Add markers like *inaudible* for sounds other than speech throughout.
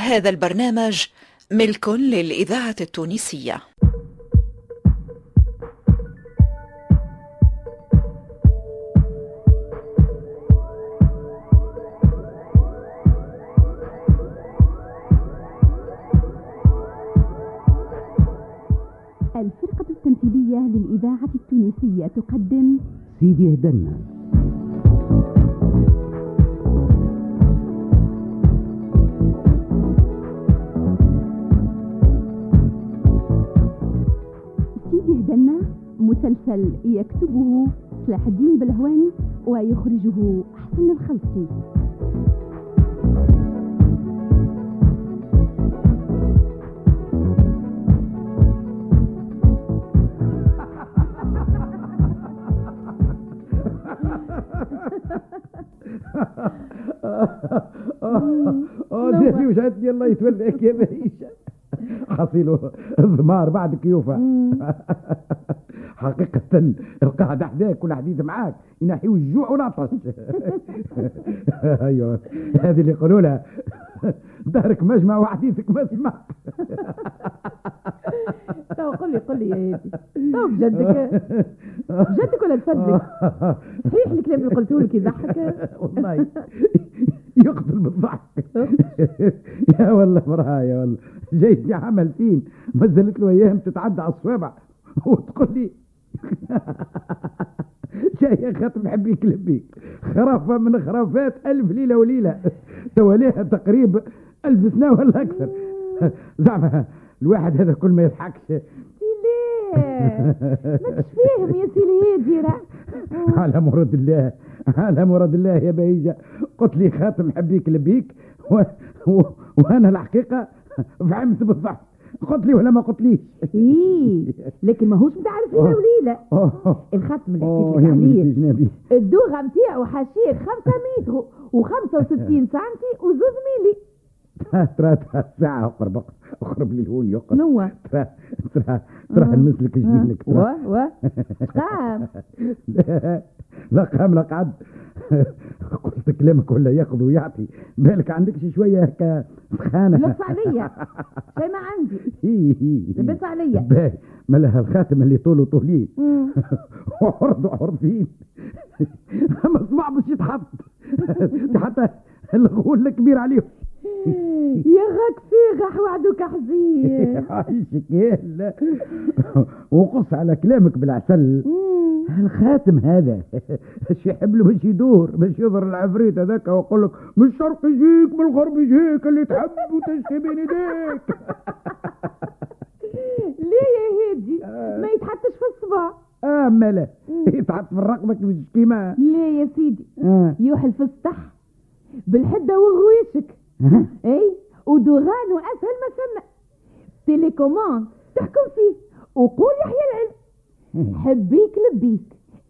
هذا البرنامج ملك للإذاعة التونسية. الفرقة التمثيلية للإذاعة التونسية تقدم سيدي هدنا مسلسل يكتبه صلاح الدين بلهواني ويخرجه حسن الخلصي آه الله يتوليك يا بهيشة حصيله الضمار بعد كيوفة. حقيقة القعدة حداك والحديث معاك ينحيو الجوع والعطش *laughs* أيوه هذه اللي يقولوا لها. *laughs* دارك مجمع وحديثك مسمع *laughs* تو قل لي قل لي يا هادي تو بجدك بجدك ولا بفدك صحيح الكلام اللي قلته لك يضحك. والله يقتل بالضحك. يا والله مراه يا والله. جايتني عمل فين؟ ما زالت له أيام تتعدى على الصوابع. وتقول لي *laughs* جاي خاطر حبيك لبيك خرافة من خرافات ألف ليلة وليلة. تواليها تقريب ألف سنة ولا أكثر. *laughs* زعما الواحد هذا كل ما يضحكش. ليه؟ ما فاهم يا سي الهادي على مراد الله. على مراد الله يا بهيجة. قلت لي خاتم حبيك لبيك و... و... وأنا الحقيقة فهمت بالضبط. قلت لي ولا ما قلت ليش إيه *laughs* لكن ماهوش ليله وليلة. أوه. الختم اللي حكيت لك عليه. الدوغة نتاعو حاشيه 5 متر و65 *laughs* سنتي وزوز ميلي. *laughs* ترى ترى ساعة أقرب أقرب لي الهون يقرب نوا ترى ترى ترى نمسلك جبينك و ترى. و شقام *laughs* لا قام لا قعد قلت كلامك ولا ياخذ ويعطي. بالك عندك شي شوية هكا سخانة؟ لبس عليا شيء ما عندي. لبس عليا باهي. مالها الخاتم اللي طوله طولين. وعرض عرضين اما صباع باش يتحط حتى الغول الكبير عليهم. يا غاك فيغح وعدك حزين. *laughs* عايشك يلا وقص على كلامك بالعسل. الخاتم هذا. يحب له باش يدور باش يظهر العفريت هذاك ويقول لك من الشرق يجيك من الغرب يجيك اللي تحب وتشتي بين يديك. *laughs* ليه يا هادي؟ ما يتحطش في الصباع. آه مالا يتحط في رقبك مش كيما. ليه يا سيدي؟ آه. يوحل في السطح. بالحدة وغويشك؟ إي ودوغان وأسهل ما سمى تيليكوماند تحكم فيه وقول يحيى العلم. حبيك لبيك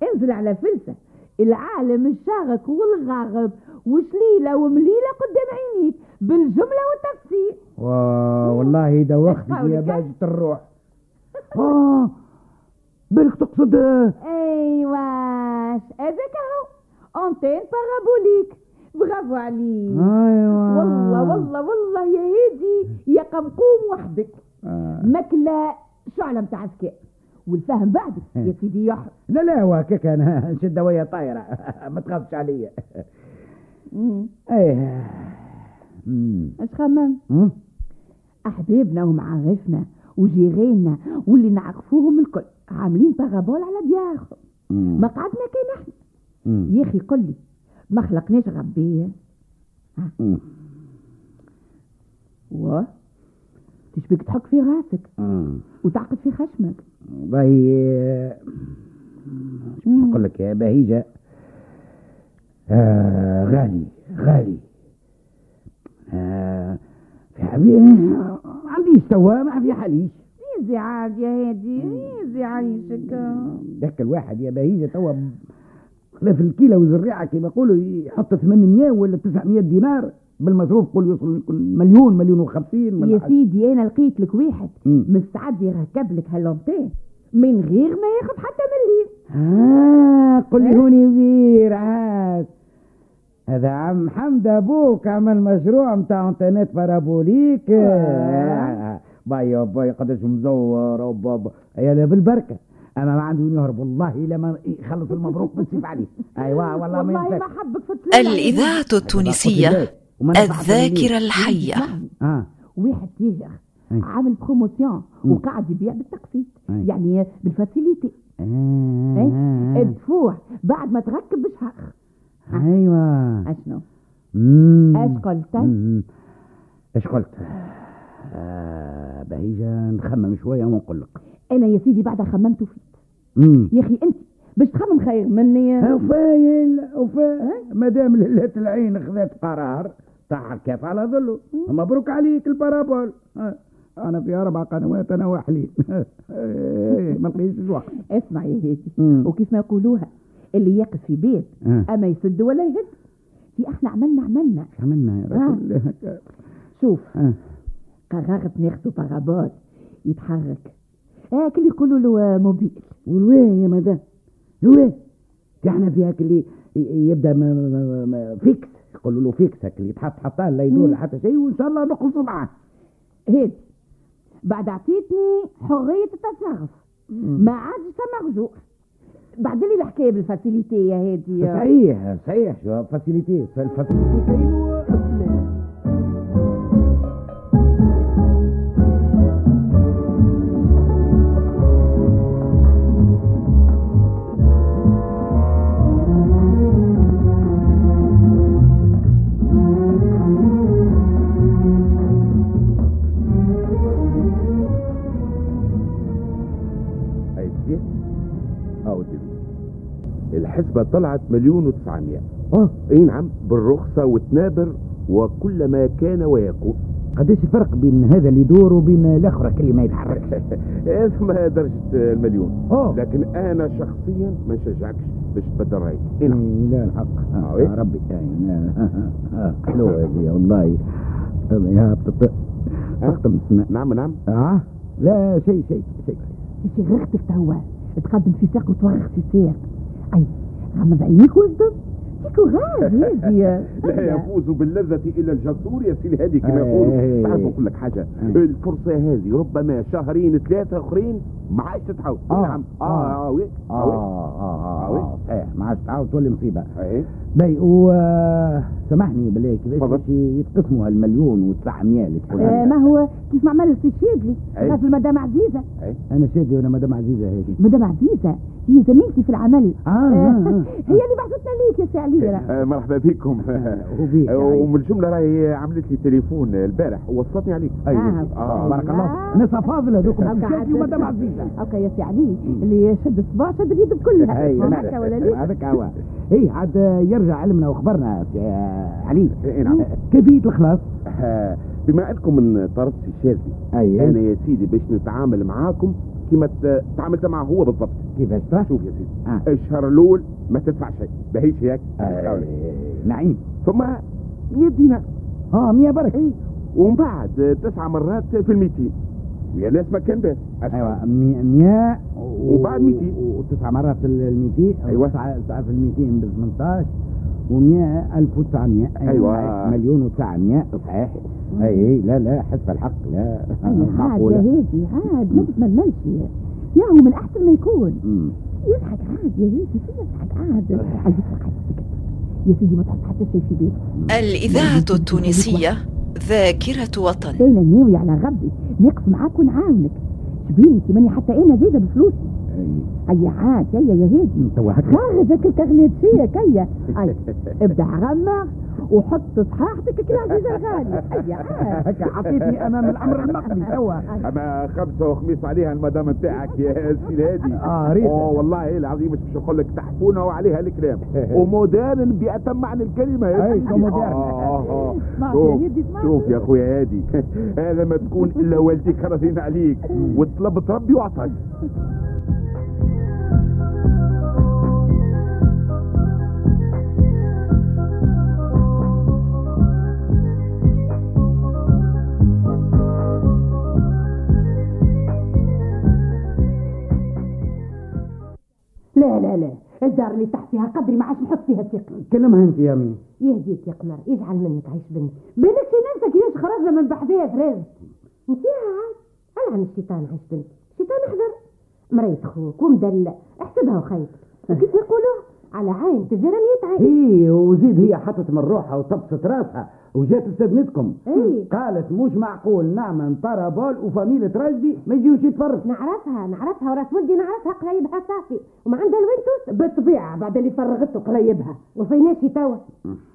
انزل على فلسة. العالم الشاغك والغاغب وشليلة ومليلة قدام عينيك بالجملة والتفسير وا- والله دوختك يا؟ باجة الروح. *laughs* آه بالك تقصد؟ ايواش هذاك أهو. أنتين بارابوليك. برافو عليك. أيوه. والله والله والله يا هادي يا قمقوم وحدك. آه. ماكلة شعلة متاع ذكاء والفهم بعدك يا سيدي يحر لا لا هو هكاك أنا *laughs* نشد ويا طايرة. *laughs* ما تخافش عليا. إيه. أش خمم. أحبابنا ومعارفنا وجيراننا واللي نعرفوهم الكل عاملين بارابول على ديارهم. أمم. ما قعدنا كان إحنا. يا أخي قل لي ما خلقناش ربي أمم. و؟ تشبك تحك في راسك. وتعقد في خشمك. آه، شو نقول لك يا بهيجة؟ آه غالي غالي. آه في حبيبي ما عنديش توا ما في حليش. يزي عاد يا هادي يزي عيشك ذاك الواحد يا بهيجة توا خلاف الكيلة وزريعة كما يقولوا يحط 800 ولا 900 دينار بالمصروف قول يوصل مليون مليون وخمسين يا. سيدي أنا لقيت لك واحد. مستعد يركب لك هاللونتين من غير ما ياخذ حتى مليم آه قل لي هوني بير عاد هذا عم حمد أبوك عمل مشروع نتاع إنترنت بارابوليك. آه. باي باي قداش مزور يا بالبركة. أنا ما عندي وين يهرب. والله لما يخلص المبروك بنسيب عليه أيوه والله ما والله ينفع. ما حبك في الطلال الإذاعة التونسية وما نفع الذاكرة الحية. آه. واحد تاجر أي. عامل بروموسيون. وقاعد يبيع بالتقسيط. يعني بالفاسيليتي. آه. الدفوع بعد ما تركب بشهر أيوه. أشنو. اش قلت. إيش قلت؟ آه بهيجة نخمم شوية ونقول لك. أنا يا سيدي بعد خممت مم. يا أخي أنت باش تخمم خير مني. وفايل وفا مادام ليلة العين خذت قرار طاح الكاف على ظله. مبروك عليك البارابول. أنا في أربع قنوات أنا وحليل *laughs* إيه، ما لقيتش الوقت. اسمع يا هادي. وكيف ما يقولوها اللي يقف في بيت. أما يسد ولا يهد. في إحنا عملنا عملنا. عملنا يا رجل. *laughs* شوف. قررت ناخذ parabole يتحرك. آه كل يقولوا له آه، موبيل. والوين يا مدام؟ الوين إحنا في هاك يبدأ ما ما ما fixe. يقولوا له fixe هاك اللي يتحط حطاه لا يدور. حتى شيء وإن شاء الله نخلصوا معاه. هادي بعد عطيتني حرية التصرف ما عادش ثم رجوع بعد لي الحكاية بال facilité يا هادي. صحيح صحيح. شو facilité؟ فال facilité كاين الحسبة طلعت مليون وتسعمية. آه أي نعم بالرخصة وتنابر وكل ما كان ويكون. قداش الفرق بين هذا اللي يدور وبين الآخر اللي ما يتحركش *laughs* اسمها درجة المليون. آه. لكن أنا شخصيا ما نشجعكش باش تبدل رأيك. اي نعم. إيه، لا الحق. آه، آه إيه؟ يا ربي آه، آه، حلوة هذه والله. يا تختم السماء نعم نعم. آه؟ لا شيء شيء شيء. شغلتك توا تقدم في ساق وتوقف في ساق أي. غمض عينيك واصدم فيكو غاز *laughs* هادي لا يفوز باللذة إلا الجسور يا سيدي. هذه كما إيه. يقولوا تعرف نقول لك حاجة. إيه. الفرصة هذه ربما شهرين ثلاثة آخرين ما عادش آه. نعم. آه. آه. آه آه آه آه آه،. آه صحيح ما عادش تعاود تولي مصيبة. إيه. باي و سامحني بالله كيفاش يتقسموا هالمليون و900 اللي تقول آه ما هو؟ كيف ما عمل في شادلي. أي. راجل مدام عزيزة. أنا شادي وأنا مدام عزيزة هذه. مدام عزيزة؟ هي زميلتي في العمل. آه، آه، آه. *laughs* هي اللي بعثتنا ليك يا سي علي. آه، مرحبا بكم. *laughs* آه،. *laughs* ومن الجملة راهي عملت لي تليفون البارح ووصلتني عليك. آه. آه. بارك الله. ناس فاضل هذوكم شادي ومدام عزيزة. اوكا يا سي علي اللي شد الصباع شد اليد بكلها. اي ما هكا ولا ليه هذاك هو. اي عاد يرجع علمنا واخبرنا يا علي. إيه، نعم. كيفية الخلاص آه، بما أنكم من طرف الشاذلي اي أنا يا سيدي باش نتعامل معاكم كما ت- تعاملت معه هو بالضبط. كيفاش؟ شوف يا سيدي. آه. الشهر الأول ما تدفع شيء. بهيش هيك. آه، نعيم. ثم 100 دينار. آه مية برك. اي ومن بعد آه، تسع مرات في الميتين. ويا ناس ما كان باس أيوه مية مية و- وبعد 200. وتسع مرات ال 200 أيوة. تسعة تسعة في ال 200 ب 18 و100 1900 أيوة. مليون و900 صحيح. اي أي لا لا حسب الحق لا. اي عاد يا معقولة. هادي عاد ما تتململش يا. هو من أحسن ما يكون. يضحك عاد يا هادي في يضحك عاد. يا سيدي ما تحط حتى شيء في بالك الإذاعة التونسية ذاكرة وطن. أنا ناوي على غبي. نقف معاك ونعاونك. شبيني ماني حتى أنا زايدة بفلوسي. أي. عاد يا يا هادي توا هكا خرج هاك ال carnet فيك هيا هيا ابدأ غمر وحط صحاحتك كل عزيزة الغالي عاد. هكا عطيتني أمام الأمر *laughs* المقضي توا. أما خمسة وخميس عليها المدام نتاعك يا سي هادي. آه ريت. أوه والله العظيم مش باش نقول لك تحفونه وعليها الكلام. *laughs* و moderne بأتم معنى الكلمة يا أي، سيدي. ك moderne. آه، آه. اسمع شوف يا يدي، اسمع. شوف يا أخويا هادي. *laughs* هذا ما تكون إلا والديك راضين عليك. وطلبت ربي وعطاك. الدار اللي تحت فيها قدري ما عادش نحط فيها ثقل كلمها انت يا مين يهديك يا قمر يزعل منك عيش بنتي بالك في نفسك ليش خرجنا من بحذايا فراغ نسيها عاد. العن الشيطان عيش بنتي الشيطان أحذر. مريت خوك ومدلع. احسبها وخيط *laughs* كيف نقولوا؟ على عين تجرى مية عين إيه وزيد هي حطت من روحها وطبست راسها وجات استدنتكم إيه. قالت مش معقول نعمل بارابول وفاميلة راشدي ما يجيوش يتفرج نعرفها نعرفها وراس ولدي نعرفها قريبها صافي. وما عندها الوين توصل بالطبيعة بعد اللي فرغته قريبها. وفيناشي توا.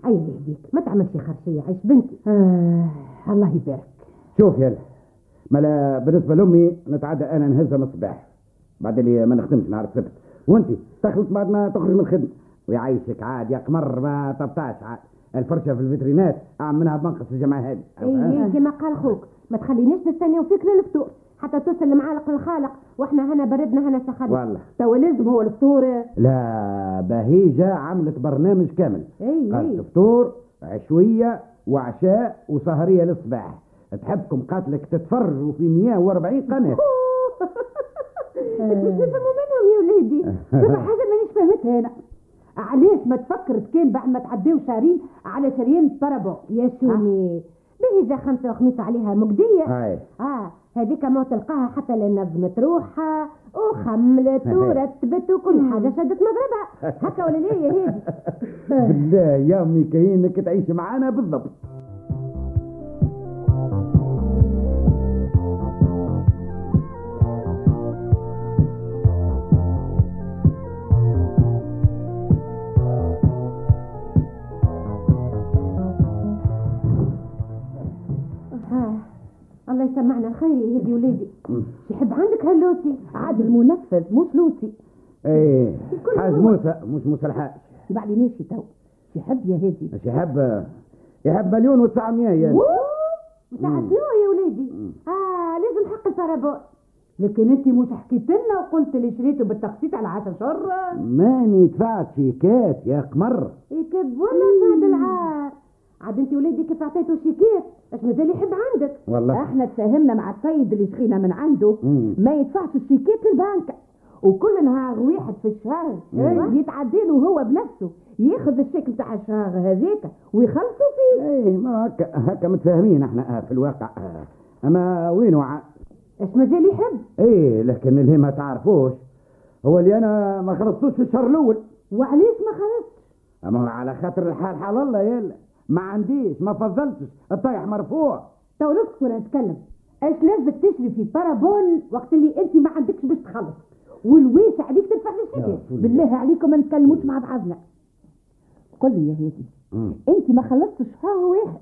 أي يهديك ما تعملش خرشية عيش بنتي. آه الله يبارك. شوف يلا ملا بالنسبة لأمي نتعدى أنا نهزها من الصباح بعد اللي ما نخدمش نهار السبت وأنت تخلص بعد ما تخرج من الخدمة. ويعيشك عاد يا قمر ما طبطاش عاد. الفرشة في الفيترينات أعمل منها بنقص الجماعة هذه. اي اي كما قال خوك. ما تخليناش نستناو فيك للفطور. حتى توصل المعالق للخالق وإحنا هنا بردنا هنا سخنا والله. توا لازم هو الفطور. لا بهيجة عملت برنامج كامل. اي قالت اي فطور عشوية وعشاء وسهرية للصباح. تحبكم قاتلك تتفرجوا في 140 قناة. *laughs* مش نفهموا منهم يا ولادي. شوف حاجة مانيش فهمتها هنا. علاش ما تفكر كان بعد ما تعديو شهرين على شريان بارابول يا شومي. بهجة خمسة وخميس عليها مقدية هاي. آه هذيك ما تلقاها حتى لا نظمت روحها وخملت *laughs* ورتبت وكل حاجة شدت مضربها هكا ولا لا يا هادي؟ *laughs* بالله يا أمي كأنك تعيش معانا بالضبط. يسمعنا خير يا هادي ولادي يحب عندك هاللوسي عاد المنفذ مش لوسي. إيه حاج. موسى مش موسى الحاج. يبعلينيش تو. يحب يا هادي يحب يحب مليون وتسعمية يا بتاع شنو يا ولادي آه لازم حق البارابول لكن انت مش حكيت لنا وقلت لي شريته بالتقسيط على 10 شهر. ماني دفعت شيكات يا قمر. يكب ولا بعد انت ولادي كيف عطيته شيكات اش مازال يحب عندك. والله. إحنا تفاهمنا مع السيد اللي شخينا من عنده. مم. ما يدفعش الشيكات للبنك وكل نهار واحد في الشهر. يتعدي له هو بنفسه. ياخذ الشيك بتاع الشهر هذاك ويخلصوا فيه. إيه ما هكا هكا متفاهمين إحنا آه، في الواقع. آه. أما وين وع... اش مازال يحب؟ إيه لكن اللي ما تعرفوش. هو اللي أنا ما خلصتوش في الشهر الأول. وعلاش ما خلصت أما على خاطر الحال حال الله يلا. ما عنديش ما فضلتش. الطيح مرفوع. تو نسكت ولا نتكلم إيش لازمك تشري في بارابول وقت اللي انت ما عندكش باش تخلص؟ والواسع عليك تدفع فل. بالله عليكم ما نتكلموش مع بعضنا. قل لي يا هادي. انت ما خلصتش شهر واحد.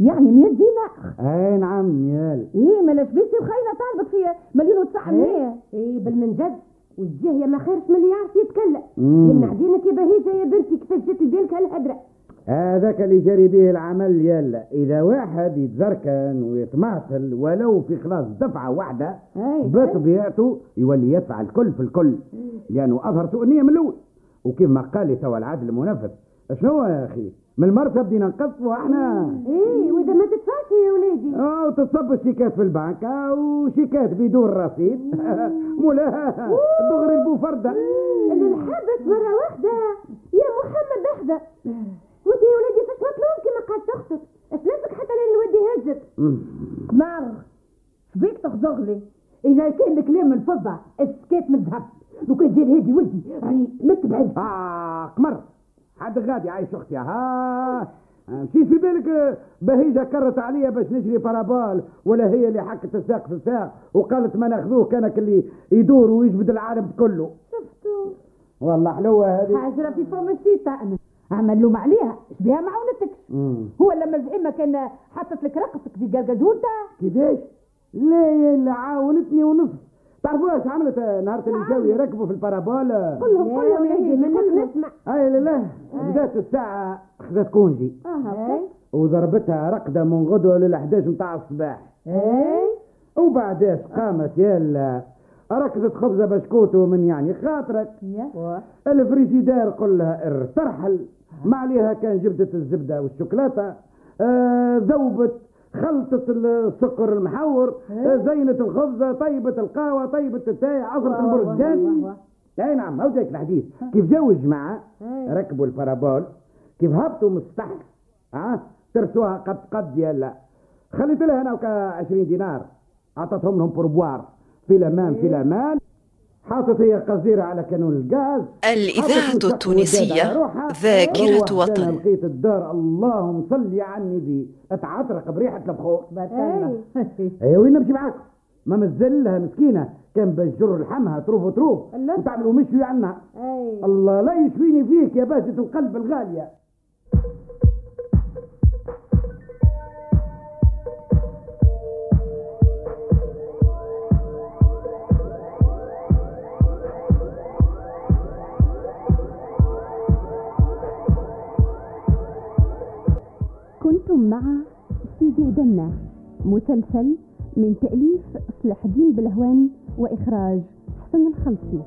يعني 100 دينار اي نعم يالا إيه ما لاش بيتي وخاينه طالبك فيها مليون وتسعمية. إيه؟ بالمنجد. والجاه يا ما خيرش يعرف يتكلم. يمنع دينك يا بهيجة يا بنتي كيفاش جات لبالك هالهدره هذاك اللي جاري به العمل يلا إذا واحد يتزركن ويتماثل ولو في خلاص دفعة واحدة بطبيعته يولي يدفع الكل في الكل لأنه أظهر سوء النية من الأول. وكما قال لي توا العدل المنفذ شنو يا أخي؟ من المرتب بدينا نقص وإحنا إيه وإذا ما تدفعش يا ولادي. آه وتتصب الشيكات في البنك وشيكات بدون رصيد. *laughs* مولاها دغري البوفردة. اللي الحبس مرة واحدة. يا محمد احدى وانت يا ولادي فاش مطلوب كما قالت أختك اش لازمك حتى لين الودي هزك. قمر شبيك تخزغ لي اذا كان الكلام من فضه السكات من ذهب لو كان جا هادي ولدي راني متبعد. آه قمر. حد غادي عايش أختي ها. مشي في بالك آه، بهيجة كرت عليا باش نشري بارابول ولا هي اللي حكت الساق في الساق وقالت ما ناخذوه كانك اللي يدور ويجبد العالم كله. شفتوا والله حلوة هذه. حاجره في فم الشيطان عمل لهم عليها اش بها معونتك؟ مم. هو لما زعيمة كان حطت لك رقصك في قرقجولته كيفاش؟ لا يلا عاونتني ونص؟ تعرفوا إيش عملت نهار اللي جاوا يركبوا في البارابول آه، كلهم كلهم يا منك كلهم نسمع. أي لا لا. بدأت الساعة اخذت كونجي. آه وضربتها رقدة من غدوة لل 11 متاع الصباح. اي وبعداش قامت يلا ركزت خبزة بسكوت ومن يعني خاطرك. يا. الفريجيدير كلها ارترحل. ما عليها كان جبدة الزبدة والشوكولاتة آه ذوبت خلطت السكر المحور آه زينت الخبزة طيبت القهوة طيبت التاي عصرت البرتقال أي نعم هو جايك الحديث كيف جو الجماعة ركبوا ال parabole. كيف هبطوا من السطح ها؟ ترسوها قد قد يلا خليت لها أنا وكا 20 دينار. أعطتهم لهم pourboire في الأمان في الأمان. حاطط هي قصيرة على كانون الغاز. الإذاعة التونسية. ذاكرة أنا وطن. لقيت الدار. اللهم صل على النبي اتعطرق بريحة البخور أي. *laughs* اي وين نمشي معاكم ما مازلها مسكينة. كان بجر لحمها تروف وتروف. وتعملوا مشوي عنها أي. الله لا يشفيني فيك يا بهجة القلب الغالية. مع سيدي دنا مسلسل من تأليف صلاح الدين بلهوان وإخراج حسن الخلصي